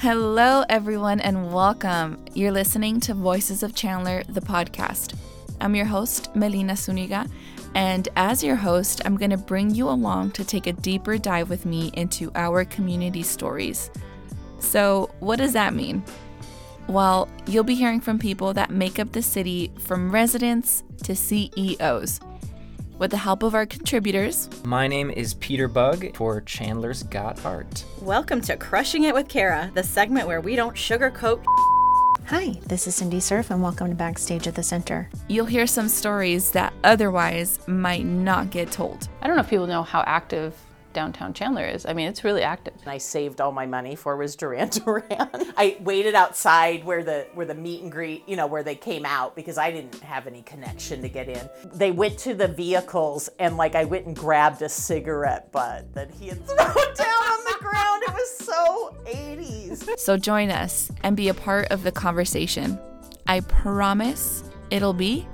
Hello, everyone, and welcome. You're listening to Voices of Chandler, the podcast. I'm your host, Melina Suniga, and as your host, I'm going to bring you along to take a deeper dive with me into our community stories. So, what does that mean? Well, you'll be hearing from people that make up the city from residents to CEOs. With the help of our contributors, My name is Peter Bug for Chandler's Got Art. Welcome to Crushing It with Kara, the segment where we don't sugarcoat. Hi, this is Cindy Surf, and welcome to Backstage at the Center. you'll hear some stories that otherwise might not get told. I don't know if people know how active downtown Chandler is. I mean, it's really active. And I saved all my money for was Duran Duran. I waited outside where the where the meet and greet, you know, where they came out because I didn't have any connection to get in. They went to the vehicles and like I went and grabbed a cigarette butt that he had thrown down on the ground. It was so 80s. So join us and be a part of the conversation. I promise it'll be